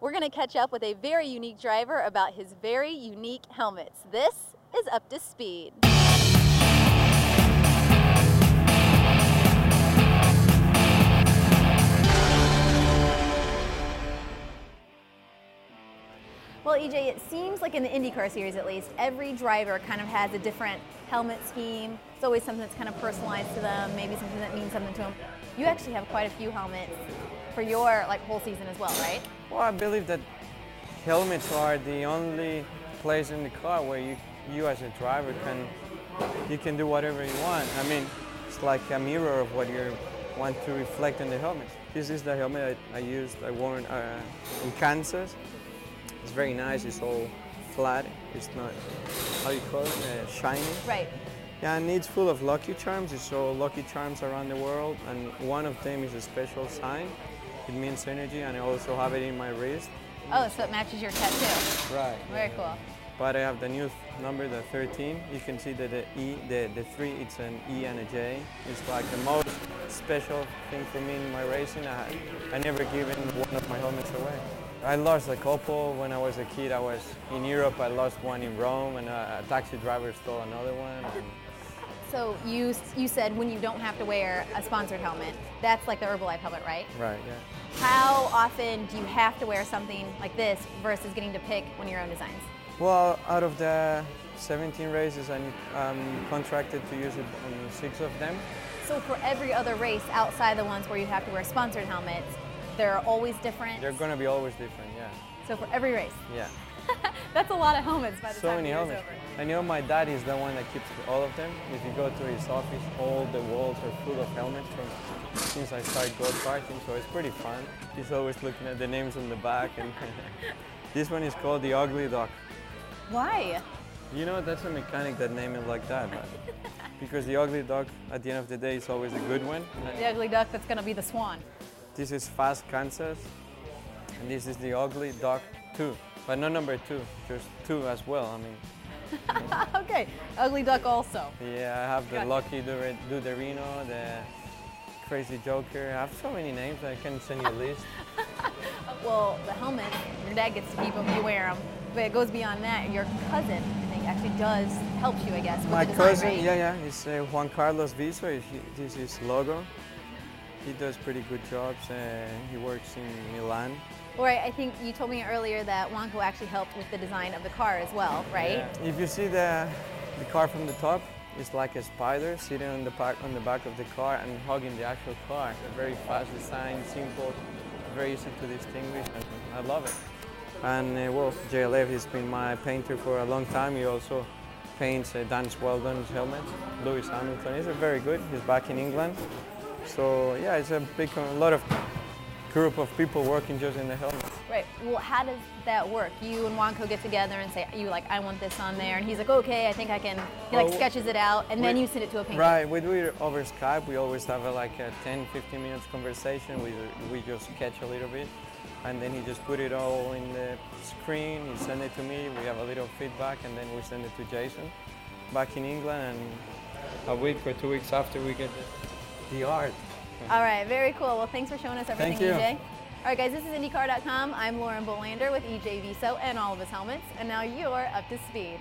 We're going to catch up with a very unique driver about his very unique helmets. This is Up to Speed. Well, EJ, it seems like in the IndyCar series at least, every driver kind of has a different helmet scheme. It's always something that's kind of personalized to them, maybe something that means something to them. You actually have quite a few helmets for your like whole season as well, right? Well, I believe that helmets are the only place in the car where you, you as a driver can you can do whatever you want. I mean, it's like a mirror of what you want to reflect in the helmet. This is the helmet I, I used, I wore uh, in Kansas. It's very nice, it's all flat, it's not, how you call it, uh, shiny. Right. Yeah, and it's full of Lucky Charms. It's all Lucky Charms around the world, and one of them is a special sign. It means energy, and I also have it in my wrist. Oh, so it matches your tattoo. Right. Very cool. But I have the new number, the 13. You can see that the E, the, the 3, it's an E and a J. It's like the most special thing for me in my racing. I, I never given one of my helmets away. I lost a couple when I was a kid. I was in Europe. I lost one in Rome, and a, a taxi driver stole another one. And So you you said when you don't have to wear a sponsored helmet, that's like the Herbalife helmet, right? right, yeah. How often do you have to wear something like this versus getting to pick one of your own designs? Well, out of the 17 races, I'm contracted to use it on six of them. So for every other race outside the ones where you have to wear sponsored helmets, they're always different. They're gonna be always different, yeah. So for every race, Yeah. that's a lot of helmets by the So time many helmets. over. I know my dad is the one that keeps all of them. If you go to his office, all the walls are full of helmets from since I started go karting, so it's pretty fun. He's always looking at the names on the back, and this one is called the Ugly Duck. Why? You know, that's a mechanic that named it like that, but because the Ugly Duck, at the end of the day, is always a good one. The ugly duck that's going to be the swan. This is Fast Kansas, and this is the Ugly Duck 2, but not number two, just two as well. I mean, okay, ugly duck also. yeah, I have the Gotcha. Lucky Duder- Duderino, the Crazy Joker. I have so many names. I can send you a list. Well, the helmet, your dad gets to keep them, you wear them. But it goes beyond that. Your cousin, I think, actually does help you, I guess, with My design, cousin, right? yeah, yeah, is uh, Juan Carlos Viso. This is his logo. He does pretty good jobs. Uh, he works in Milan. Right, I think you told me earlier that Wanko actually helped with the design of the car as well, right? If you see the the car from the top, it's like a spider sitting on the back on the back of the car and hugging the actual car. A very fast design, simple, very easy to distinguish, and I love it. And uh, well, JLF has been my painter for a long time. He also paints uh, Dan Wheldon's helmet. Lewis Hamilton. He's a very good. He's back in England. So yeah, it's a big, a lot of group of people working just in the helmet. Right. Well, how does that work? You and Wanko get together and say, you like, I want this on there, and he's like, okay, I think I can. He like Well, sketches it out, and then you send it to a painter. Right, we do it over Skype. We always have a, like a 10, 15 minutes conversation. We, we just sketch a little bit. And then he just put it all in the screen. He send it to me. We have a little feedback, and then we send it to Jason back in England. And a week or two weeks after, we get the, the art. All right, very cool. Well, thanks for showing us everything. EJ. All right, guys, this is IndyCar.com. I'm Lauren Bolander with EJ Viso and all of his helmets, and now you're up to speed.